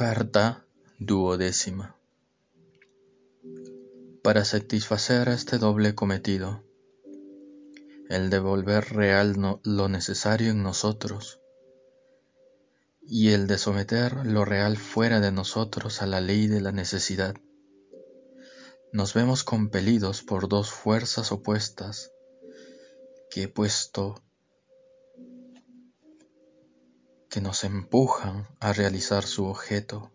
Carta duodécima. Para satisfacer este doble cometido, el de volver real lo necesario en nosotros y el de someter lo real fuera de nosotros a la ley de la necesidad, nos vemos compelidos por dos fuerzas opuestas que puesto que nos empujan a realizar su objeto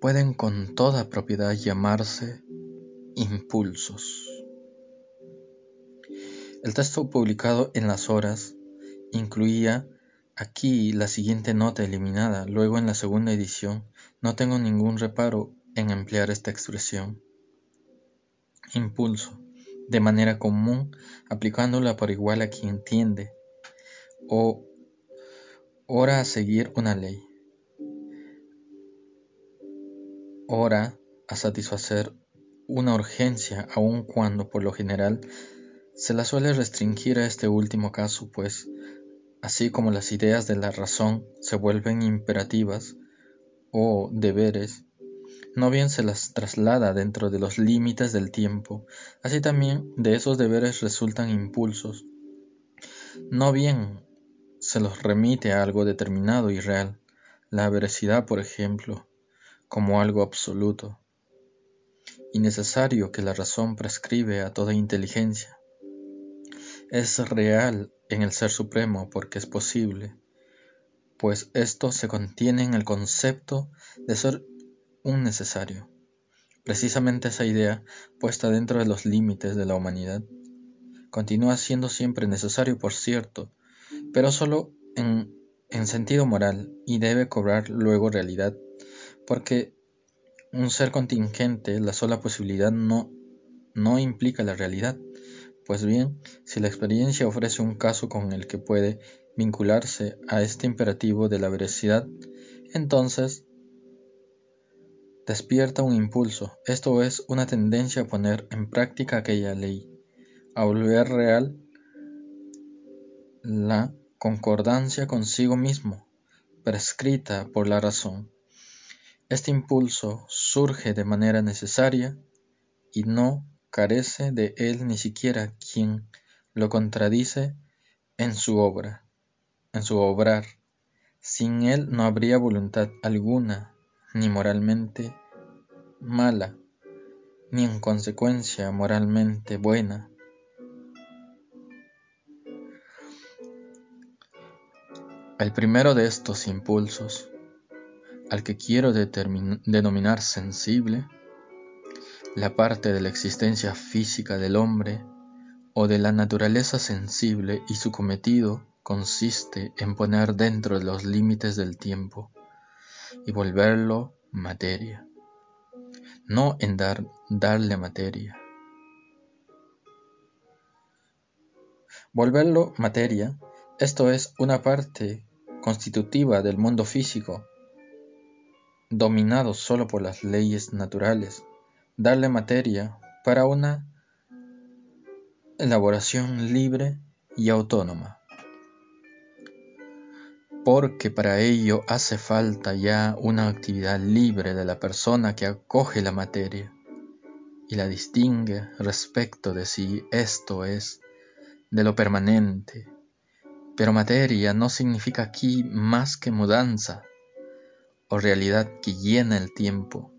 pueden con toda propiedad llamarse impulsos. El texto publicado en las horas incluía aquí la siguiente nota eliminada, luego en la segunda edición no tengo ningún reparo en emplear esta expresión. Impulso, de manera común, aplicándola por igual a quien entiende o Hora a seguir una ley. Hora a satisfacer una urgencia, aun cuando por lo general se la suele restringir a este último caso, pues, así como las ideas de la razón se vuelven imperativas o deberes, no bien se las traslada dentro de los límites del tiempo, así también de esos deberes resultan impulsos, no bien se los remite a algo determinado y real, la veracidad, por ejemplo, como algo absoluto y necesario que la razón prescribe a toda inteligencia. Es real en el Ser Supremo porque es posible, pues esto se contiene en el concepto de ser un necesario. Precisamente esa idea, puesta dentro de los límites de la humanidad, continúa siendo siempre necesario, por cierto, pero solo en, sentido moral y debe cobrar luego realidad, porque un ser contingente, la sola posibilidad no, no implica la realidad. Pues bien, si la experiencia ofrece un caso con el que puede vincularse a este imperativo de la veracidad, entonces despierta un impulso, esto es, una tendencia a poner en práctica aquella ley, a volver real la concordancia consigo mismo, prescrita por la razón. Este impulso surge de manera necesaria y no carece de él ni siquiera quien lo contradice en su obra, en su obrar. Sin él no habría voluntad alguna, ni moralmente mala, ni en consecuencia moralmente buena. El primero de estos impulsos, al que quiero denominar sensible, la parte de la existencia física del hombre o de la naturaleza sensible y su cometido consiste en poner dentro de los límites del tiempo y volverlo materia, no en dar, darle materia. Volverlo materia, esto es una parte constitutiva del mundo físico, dominado solo por las leyes naturales, darle materia para una elaboración libre y autónoma. Porque para ello hace falta ya una actividad libre de la persona que acoge la materia y la distingue respecto de si esto es de lo permanente, pero materia no significa aquí más que mudanza o realidad que llena el tiempo.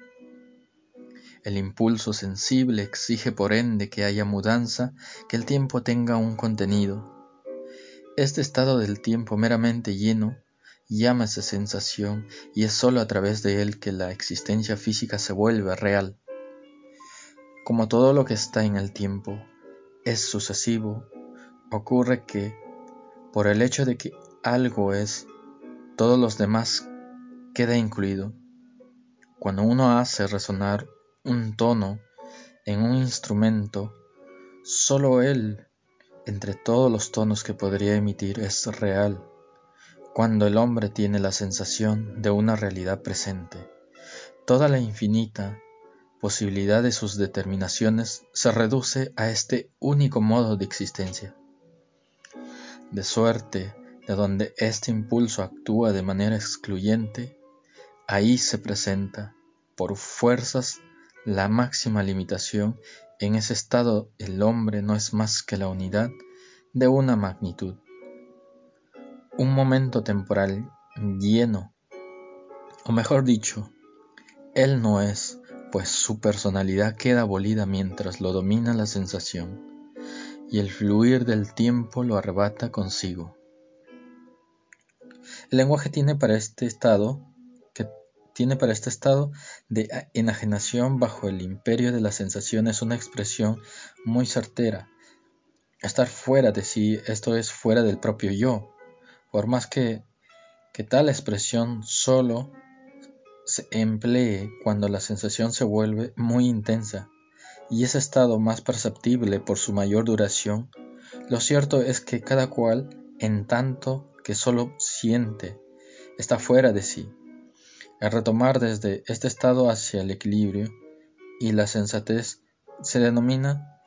El impulso sensible exige por ende que haya mudanza, que el tiempo tenga un contenido. Este estado del tiempo meramente lleno llámase sensación y es sólo a través de él que la existencia física se vuelve real. Como todo lo que está en el tiempo es sucesivo, ocurre que por el hecho de que algo es, todos los demás queda incluido. Cuando uno hace resonar un tono en un instrumento, solo él, entre todos los tonos que podría emitir, es real. Cuando el hombre tiene la sensación de una realidad presente, toda la infinita posibilidad de sus determinaciones se reduce a este único modo de existencia de suerte de donde este impulso actúa de manera excluyente, ahí se presenta, por fuerzas, la máxima limitación. En ese estado el hombre no es más que la unidad de una magnitud. Un momento temporal lleno, o mejor dicho, él no es, pues su personalidad queda abolida mientras lo domina la sensación, y el fluir del tiempo lo arrebata consigo. El lenguaje tiene para este estado que tiene para este estado de enajenación bajo el imperio de las sensaciones una expresión muy certera. Estar fuera de sí, esto es fuera del propio yo, por más que, que tal expresión solo se emplee cuando la sensación se vuelve muy intensa y ese estado más perceptible por su mayor duración, lo cierto es que cada cual, en tanto que solo siente, está fuera de sí. El retomar desde este estado hacia el equilibrio y la sensatez se denomina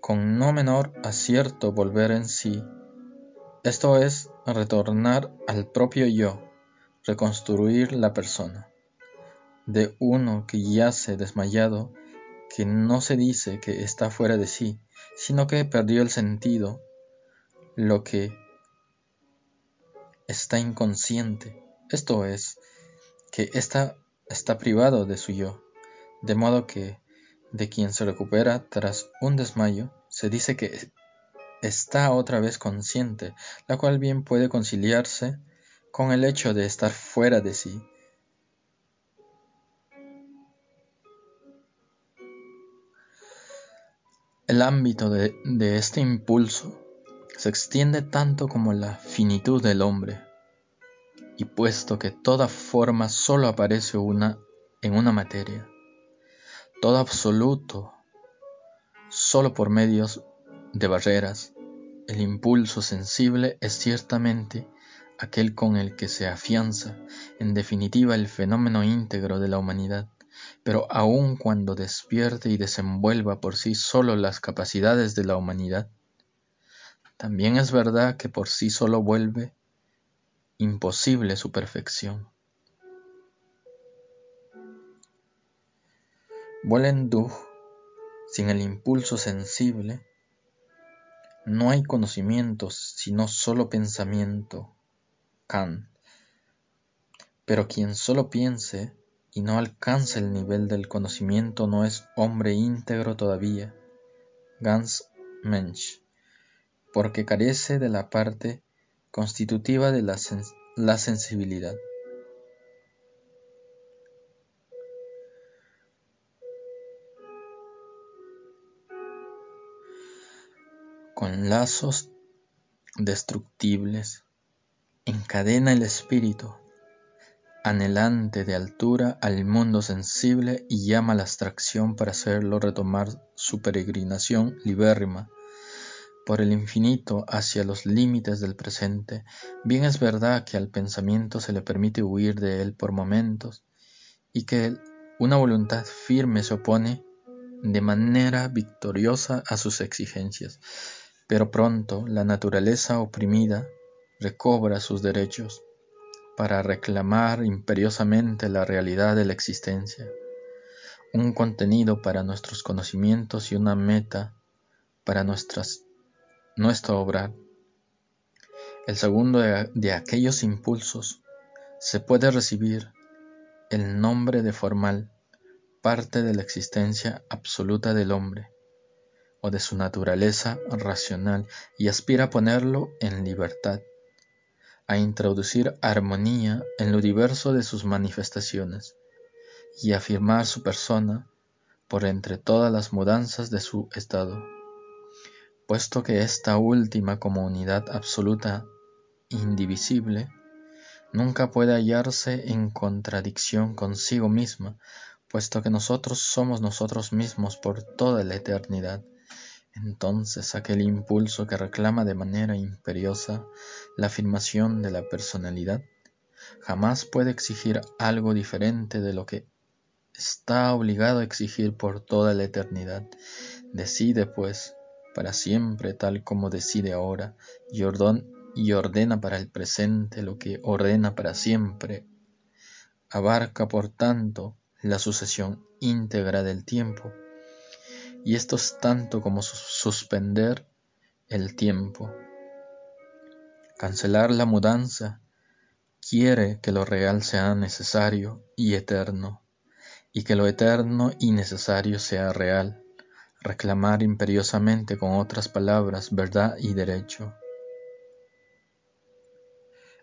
con no menor acierto volver en sí. Esto es retornar al propio yo, reconstruir la persona. De uno que yace desmayado, que no se dice que está fuera de sí, sino que perdió el sentido, lo que está inconsciente, esto es, que está, está privado de su yo, de modo que de quien se recupera tras un desmayo, se dice que está otra vez consciente, la cual bien puede conciliarse con el hecho de estar fuera de sí. El ámbito de, este impulso se extiende tanto como la finitud del hombre. Y puesto que toda forma sólo aparece una en una materia, todo absoluto sólo por medios de barreras, el impulso sensible es ciertamente aquel con el que se afianza, en definitiva, el fenómeno íntegro de la humanidad, pero aun cuando despierte y desenvuelva por sí solo las capacidades de la humanidad, también es verdad que por sí solo vuelve imposible su perfección. Duch, sin el impulso sensible, no hay conocimientos sino solo pensamiento. Kant. Pero quien solo piense y no alcance el nivel del conocimiento no es hombre íntegro todavía. Ganz Mensch porque carece de la parte constitutiva de la, sensibilidad. Con lazos destructibles, encadena el espíritu, anhelante de altura al mundo sensible y llama la abstracción para hacerlo retomar su peregrinación libérrima. Por el infinito hacia los límites del presente, bien es verdad que al pensamiento se le permite huir de él por momentos y que una voluntad firme se opone de manera victoriosa a sus exigencias, pero pronto la naturaleza oprimida recobra sus derechos para reclamar imperiosamente la realidad de la existencia, un contenido para nuestros conocimientos y una meta para nuestras nuestro obrar. El segundo de, aquellos impulsos se puede recibir el nombre de formal, parte de la existencia absoluta del hombre o de su naturaleza racional y aspira a ponerlo en libertad, a introducir armonía en lo diverso de sus manifestaciones y afirmar su persona por entre todas las mudanzas de su estado puesto que esta última como unidad absoluta, indivisible, nunca puede hallarse en contradicción consigo misma, puesto que nosotros somos nosotros mismos por toda la eternidad. Entonces aquel impulso que reclama de manera imperiosa la afirmación de la personalidad jamás puede exigir algo diferente de lo que está obligado a exigir por toda la eternidad. Decide, pues, para siempre tal como decide ahora y, ordena para el presente lo que ordena para siempre. abarca por tanto la sucesión íntegra del tiempo, y esto es tanto como suspender el tiempo. Cancelar la mudanza quiere que lo real sea necesario y eterno, y que lo eterno y necesario sea real, reclamar imperiosamente con otras palabras verdad y derecho.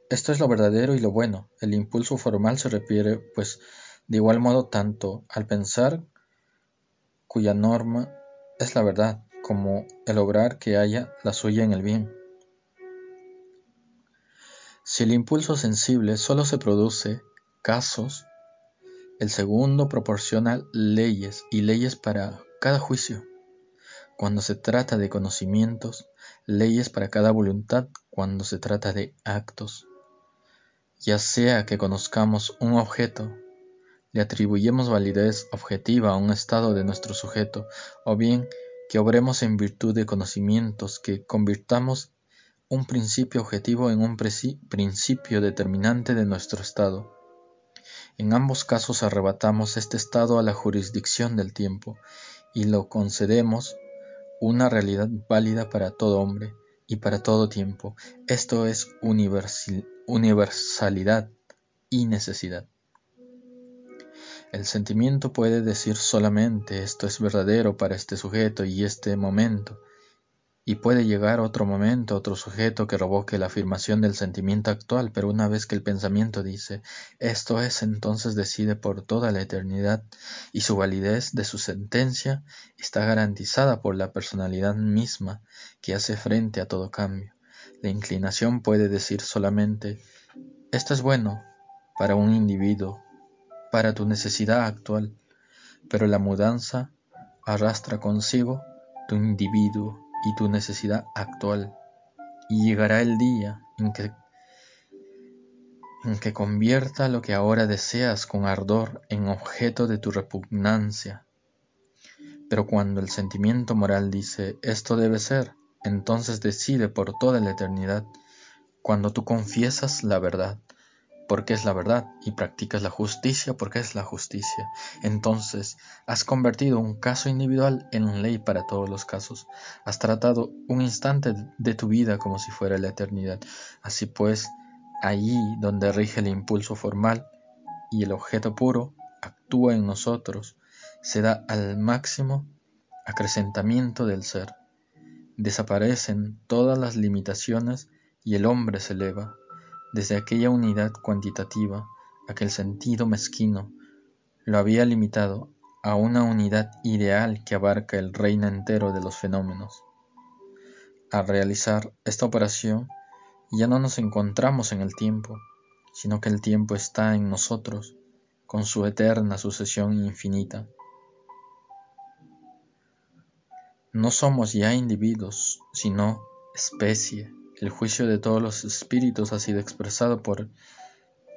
Esto es lo verdadero y lo bueno. El impulso formal se refiere, pues, de igual modo tanto al pensar cuya norma es la verdad, como el obrar que haya la suya en el bien. Si el impulso sensible solo se produce casos, el segundo proporciona leyes y leyes para cada juicio. Cuando se trata de conocimientos, leyes para cada voluntad cuando se trata de actos. Ya sea que conozcamos un objeto, le atribuyemos validez objetiva a un estado de nuestro sujeto, o bien que obremos en virtud de conocimientos que convirtamos un principio objetivo en un principio determinante de nuestro estado. En ambos casos arrebatamos este estado a la jurisdicción del tiempo y lo concedemos una realidad válida para todo hombre y para todo tiempo. Esto es universal universalidad y necesidad. El sentimiento puede decir solamente esto es verdadero para este sujeto y este momento, y puede llegar otro momento, otro sujeto que revoque la afirmación del sentimiento actual, pero una vez que el pensamiento dice esto es, entonces decide por toda la eternidad, y su validez de su sentencia está garantizada por la personalidad misma que hace frente a todo cambio. La inclinación puede decir solamente, esto es bueno para un individuo, para tu necesidad actual, pero la mudanza arrastra consigo tu individuo y tu necesidad actual, y llegará el día en que, en que convierta lo que ahora deseas con ardor en objeto de tu repugnancia. Pero cuando el sentimiento moral dice esto debe ser, entonces decide por toda la eternidad, cuando tú confiesas la verdad, porque es la verdad, y practicas la justicia porque es la justicia, entonces has convertido un caso individual en ley para todos los casos, has tratado un instante de tu vida como si fuera la eternidad. Así pues, allí donde rige el impulso formal y el objeto puro actúa en nosotros, se da al máximo acrecentamiento del ser. Desaparecen todas las limitaciones y el hombre se eleva desde aquella unidad cuantitativa aquel sentido mezquino lo había limitado a una unidad ideal que abarca el reino entero de los fenómenos. Al realizar esta operación ya no nos encontramos en el tiempo, sino que el tiempo está en nosotros, con su eterna sucesión infinita. No somos ya individuos, sino especie. El juicio de todos los espíritus ha sido expresado por,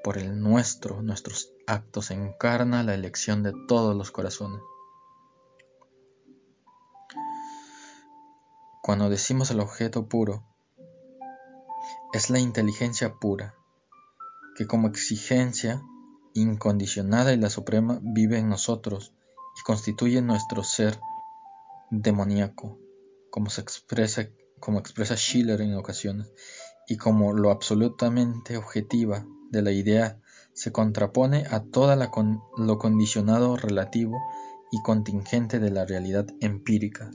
por el nuestro. Nuestros actos encarna la elección de todos los corazones. Cuando decimos el objeto puro, es la inteligencia pura, que como exigencia incondicionada y la suprema vive en nosotros y constituye nuestro ser demoníaco, como se expresa, como expresa Schiller en ocasiones, y como lo absolutamente objetiva de la idea se contrapone a todo lo condicionado relativo y contingente de la realidad empírica.